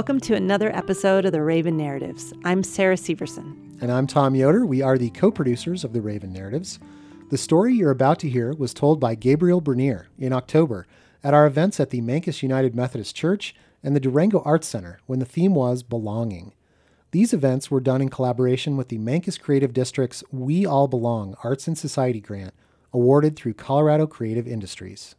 Welcome to another episode of the Raven Narratives. I'm Sarah Severson. And I'm Tom Yoder. We are the co producers of the Raven Narratives. The story you're about to hear was told by Gabriel Bernier in October at our events at the Mancos United Methodist Church and the Durango Arts Center when the theme was belonging. These events were done in collaboration with the Mancos Creative District's We All Belong Arts and Society grant awarded through Colorado Creative Industries.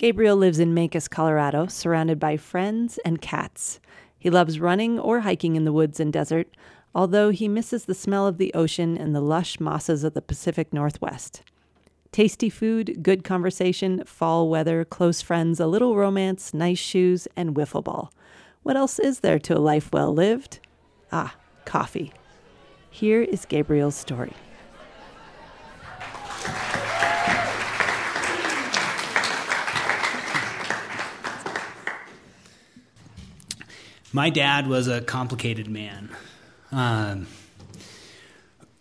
Gabriel lives in Mancos, Colorado, surrounded by friends and cats. He loves running or hiking in the woods and desert, although he misses the smell of the ocean and the lush mosses of the Pacific Northwest. Tasty food, good conversation, fall weather, close friends, a little romance, nice shoes, and wiffle ball. What else is there to a life well lived? Ah, coffee. Here is Gabriel's story. My dad was a complicated man. Um,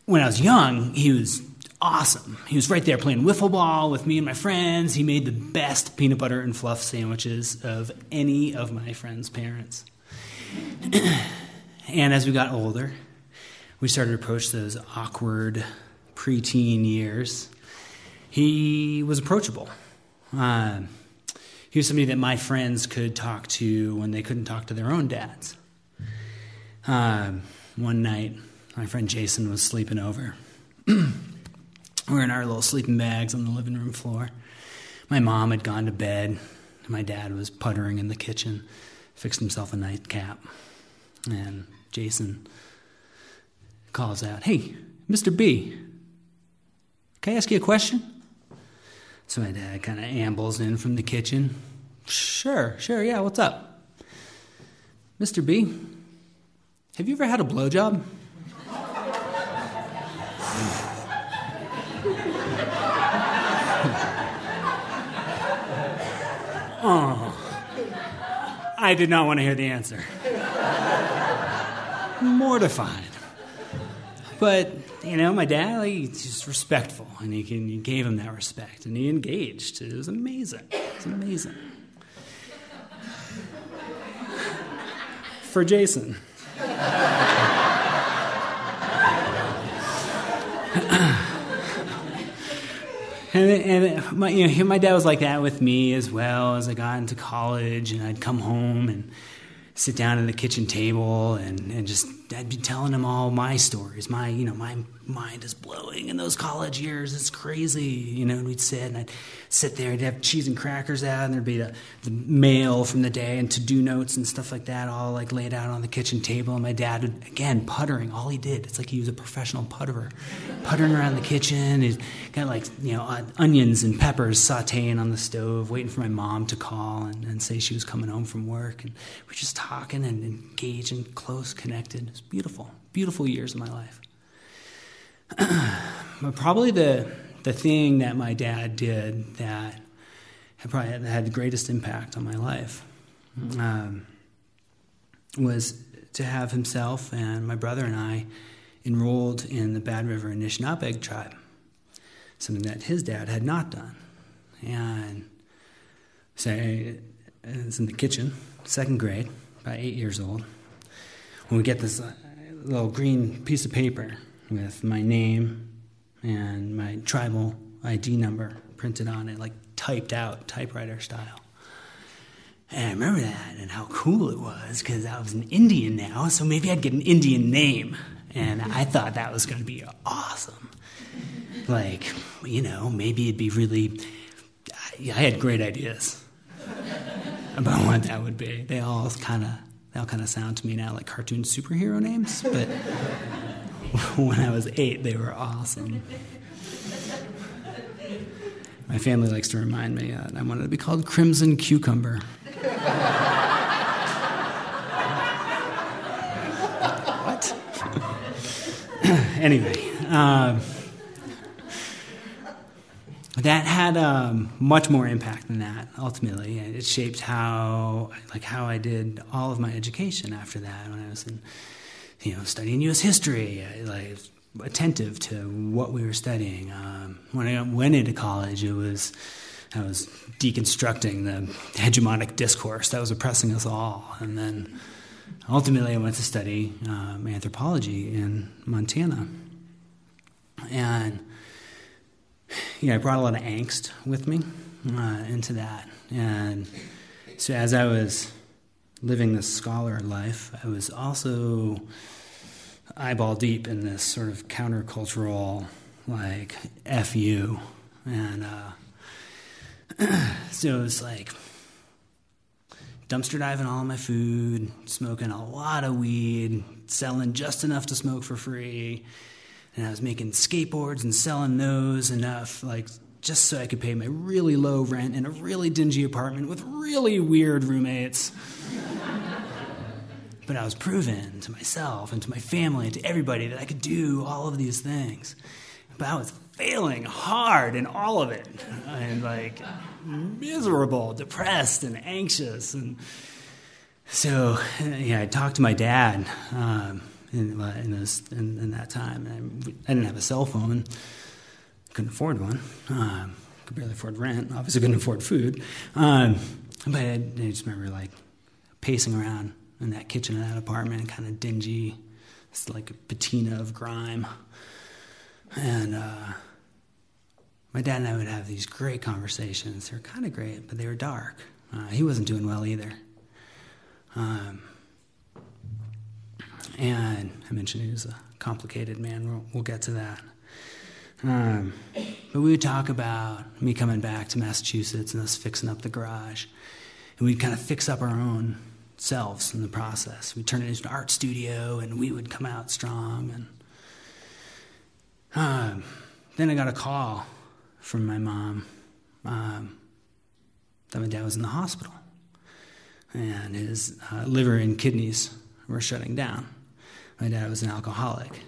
when I was young, he was awesome. He was right there playing wiffle ball with me and my friends. He made the best peanut butter and fluff sandwiches of any of my friends' parents. and as we got older, we started to approach those awkward preteen years. He was approachable. Uh, he was somebody that my friends could talk to when they couldn't talk to their own dads. Um, one night, my friend Jason was sleeping over. We're in our little sleeping bags on the living room floor. My mom had gone to bed. My dad was puttering in the kitchen, fixed himself a nightcap. And Jason calls out, Hey, Mr. B, can I ask you a question? So my dad kind of ambles in from the kitchen. Sure, sure, yeah, what's up? Mr. B, have you ever had a blowjob? oh, I did not want to hear the answer. Mortified. But you know, my dad, like, he's just respectful, and he, can, he gave him that respect, and he engaged. It was amazing. It was amazing. For Jason. and, and my, you know, my dad was like that with me as well as I got into college, and I'd come home and sit down at the kitchen table and, and just I'd be telling them all my stories. My you know my mind is blowing in those college years. It's crazy, you know. And we'd sit and I'd sit there. I'd have cheese and crackers out, and there'd be the, the mail from the day and to do notes and stuff like that, all like laid out on the kitchen table. And my dad would again puttering. All he did, it's like he was a professional putterer, puttering around the kitchen. He's got like you know uh, onions and peppers sautéing on the stove, waiting for my mom to call and, and say she was coming home from work. And we're just talking and engaged and close, connected. It was beautiful, beautiful years of my life. but probably the the thing that my dad did that had probably had the greatest impact on my life um, was to have himself and my brother and I enrolled in the Bad River Anishinaabeg tribe, something that his dad had not done. And say, it's in the kitchen, second grade, about eight years old, when we get this uh, little green piece of paper with my name and my tribal ID number printed on it, like typed out, typewriter style. And I remember that and how cool it was because I was an Indian now, so maybe I'd get an Indian name. And I thought that was going to be awesome. Like, you know, maybe it'd be really. I had great ideas about what that would be. They all kind of they all kind of sound to me now like cartoon superhero names, but when I was eight, they were awesome. My family likes to remind me that I wanted to be called Crimson Cucumber. what? anyway, um, that had um, much more impact than that. Ultimately, it shaped how, like, how I did all of my education after that. When I was in you know, studying U.S. history, like attentive to what we were studying. Um, when I went into college, it was I was deconstructing the hegemonic discourse that was oppressing us all. And then ultimately, I went to study um, anthropology in Montana. And you know, I brought a lot of angst with me uh, into that. And so as I was living this scholar life, I was also eyeball deep in this sort of countercultural, like, F you. And uh, so it was like dumpster diving all my food, smoking a lot of weed, selling just enough to smoke for free. And I was making skateboards and selling those enough, like just so I could pay my really low rent in a really dingy apartment with really weird roommates. but I was proving to myself and to my family and to everybody that I could do all of these things. But I was failing hard in all of it. And like miserable, depressed, and anxious. And so, yeah, I talked to my dad um, in, in, in, in, that time. I, I didn't have a cell phone couldn't afford one. Um, could barely afford rent. Obviously, couldn't afford food. Um, but I, just remember like pacing around in that kitchen of that apartment, kind of dingy. It's like a patina of grime. And uh, my dad and I would have these great conversations. They were kind of great, but they were dark. Uh, he wasn't doing well either. Um, and I mentioned he was a complicated man. We'll, we'll get to that. Um, but we would talk about me coming back to Massachusetts and us fixing up the garage. And we'd kind of fix up our own selves in the process. We'd turn it into an art studio and we would come out strong. And um, then I got a call from my mom um, that my dad was in the hospital and his uh, liver and kidneys were shutting down. My dad was an alcoholic.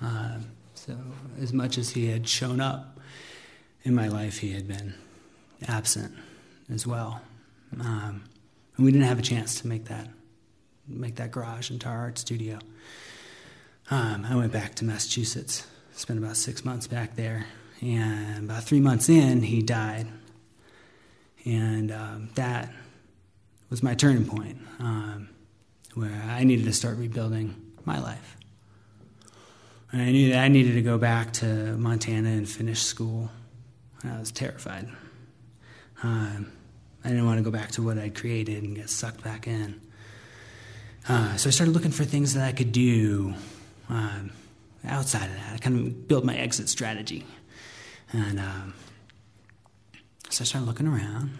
Uh, so, as much as he had shown up in my life, he had been absent as well. Um, and we didn't have a chance to make that make that garage into our art studio. Um, I went back to Massachusetts, spent about six months back there, and about three months in, he died. And um, that was my turning point, um, where I needed to start rebuilding my life. I knew that I needed to go back to Montana and finish school. I was terrified. Um, I didn't want to go back to what I'd created and get sucked back in. Uh, so I started looking for things that I could do um, outside of that. I kind of built my exit strategy. And um, so I started looking around,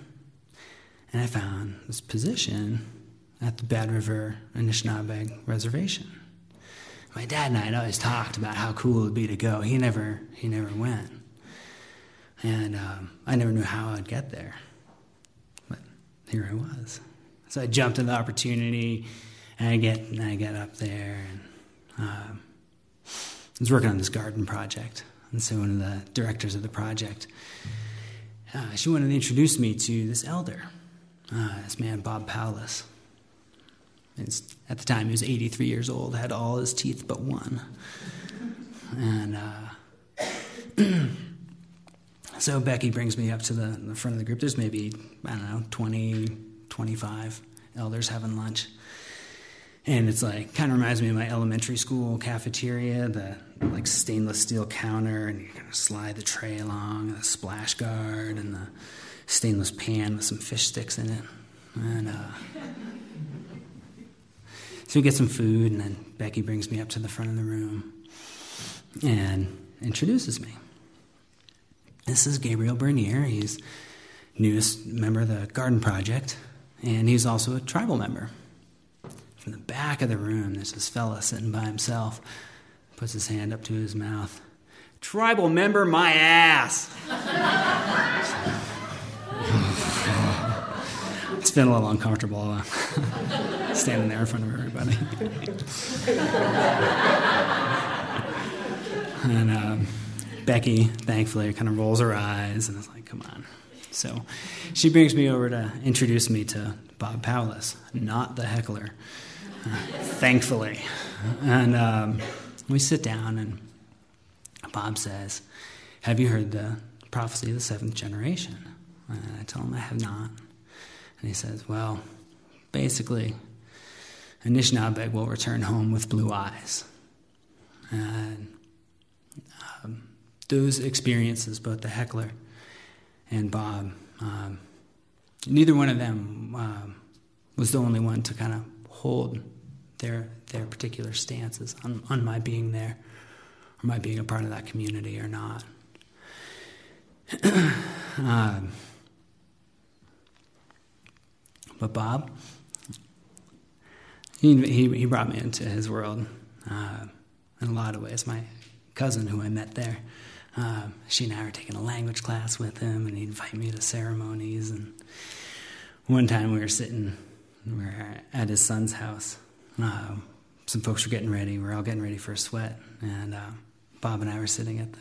and I found this position at the Bad River Anishinaabe Reservation my dad and I had always talked about how cool it would be to go. He never, he never went, and um, I never knew how I'd get there. But here I was. So I jumped at the opportunity, and I get, and I get up there, and um, I was working on this garden project. And so one of the directors of the project, uh, she wanted to introduce me to this elder, uh, this man Bob Powless at the time, he was 83 years old, had all his teeth but one. And uh, so Becky brings me up to the, the, front of the group. There's maybe, I don't know, 20, 25 elders having lunch. And it's like, kind of reminds me of my elementary school cafeteria, the like stainless steel counter, and you kind of slide the tray along, and the splash guard, and the stainless pan with some fish sticks in it. And, uh, so we get some food, and then Becky brings me up to the front of the room and introduces me. This is Gabriel Bernier. He's newest member of the Garden Project, and he's also a tribal member. From the back of the room, there's this fella sitting by himself, puts his hand up to his mouth. Tribal member, my ass! it's been a little uncomfortable uh, standing there in front of everybody. and um, Becky, thankfully, kind of rolls her eyes and is like, come on. So she brings me over to introduce me to Bob Powless, not the heckler, uh, thankfully. And um, we sit down, and Bob says, Have you heard the prophecy of the seventh generation? And I tell him I have not. And he says, Well, basically, Anishinaabeg will return home with blue eyes. And um, those experiences, both the heckler and Bob, um, neither one of them um, was the only one to kind of hold their their particular stances on, on my being there or my being a part of that community or not. um, but Bob, he, he, he brought me into his world uh, in a lot of ways. My cousin, who I met there, uh, she and I were taking a language class with him, and he'd invite me to ceremonies. And one time we were sitting, we were at his son's house. Uh, some folks were getting ready. We were all getting ready for a sweat, and uh, Bob and I were sitting at the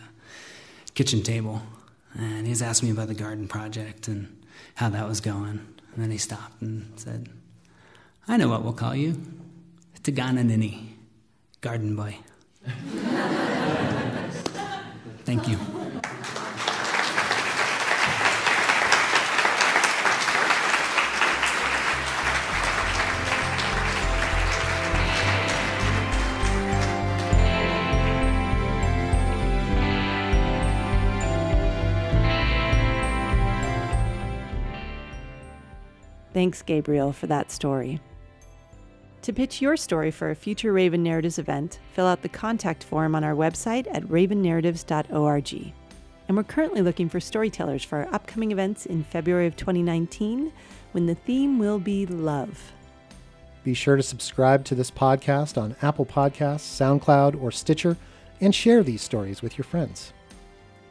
kitchen table, and he was asking me about the garden project and how that was going. And then he stopped and said, I know what we'll call you. Tagana Nini, garden boy. Thank you. Thanks, Gabriel, for that story. To pitch your story for a future Raven Narratives event, fill out the contact form on our website at ravennarratives.org. And we're currently looking for storytellers for our upcoming events in February of 2019 when the theme will be love. Be sure to subscribe to this podcast on Apple Podcasts, SoundCloud, or Stitcher, and share these stories with your friends.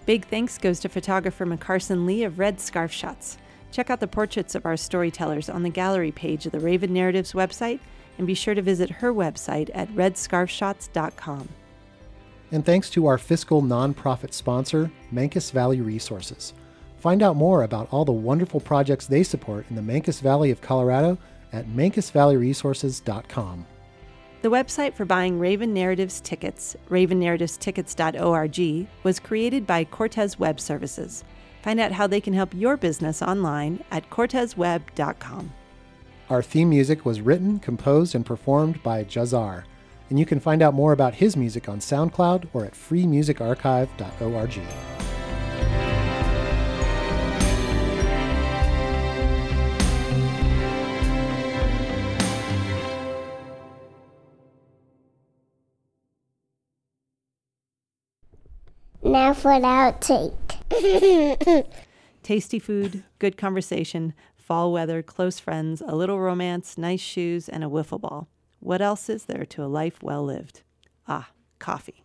Big thanks goes to photographer McCarson Lee of Red Scarf Shots. Check out the portraits of our storytellers on the gallery page of the Raven Narratives website, and be sure to visit her website at redscarfshots.com. And thanks to our fiscal nonprofit sponsor, Mancos Valley Resources. Find out more about all the wonderful projects they support in the Mancus Valley of Colorado at mancosvalleyresources.com. The website for buying Raven Narratives tickets, ravennarrativestickets.org, was created by Cortez Web Services. Find out how they can help your business online at cortezweb.com. Our theme music was written, composed, and performed by Jazar, and you can find out more about his music on SoundCloud or at freemusicarchive.org. Now for the outtake. Tasty food, good conversation, fall weather, close friends, a little romance, nice shoes, and a wiffle ball. What else is there to a life well lived? Ah, coffee.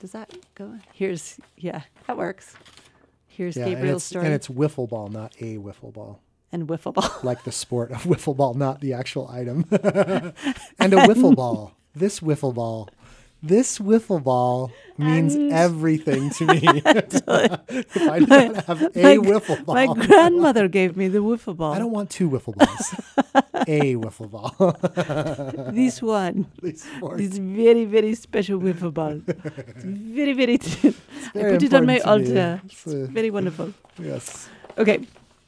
Does that go? Here's, yeah, that works. Here's Yeah, Gabriel's it's, story. and it's wiffle ball, not a wiffle ball. and wiffle ball. Like the sport of wiffle ball, not the actual item. and a wiffle ball. This wiffle ball. This wiffle ball means everything to me. if I don't have a my, wiffle ball, My grandmother gave me the wiffle ball. I don't want two wiffle balls. a wiffle ball. this one. This very, very special wiffle ball. It's very, very. I very put it on my important to me. altar. It's, It's uh, very wonderful. yes. Okay,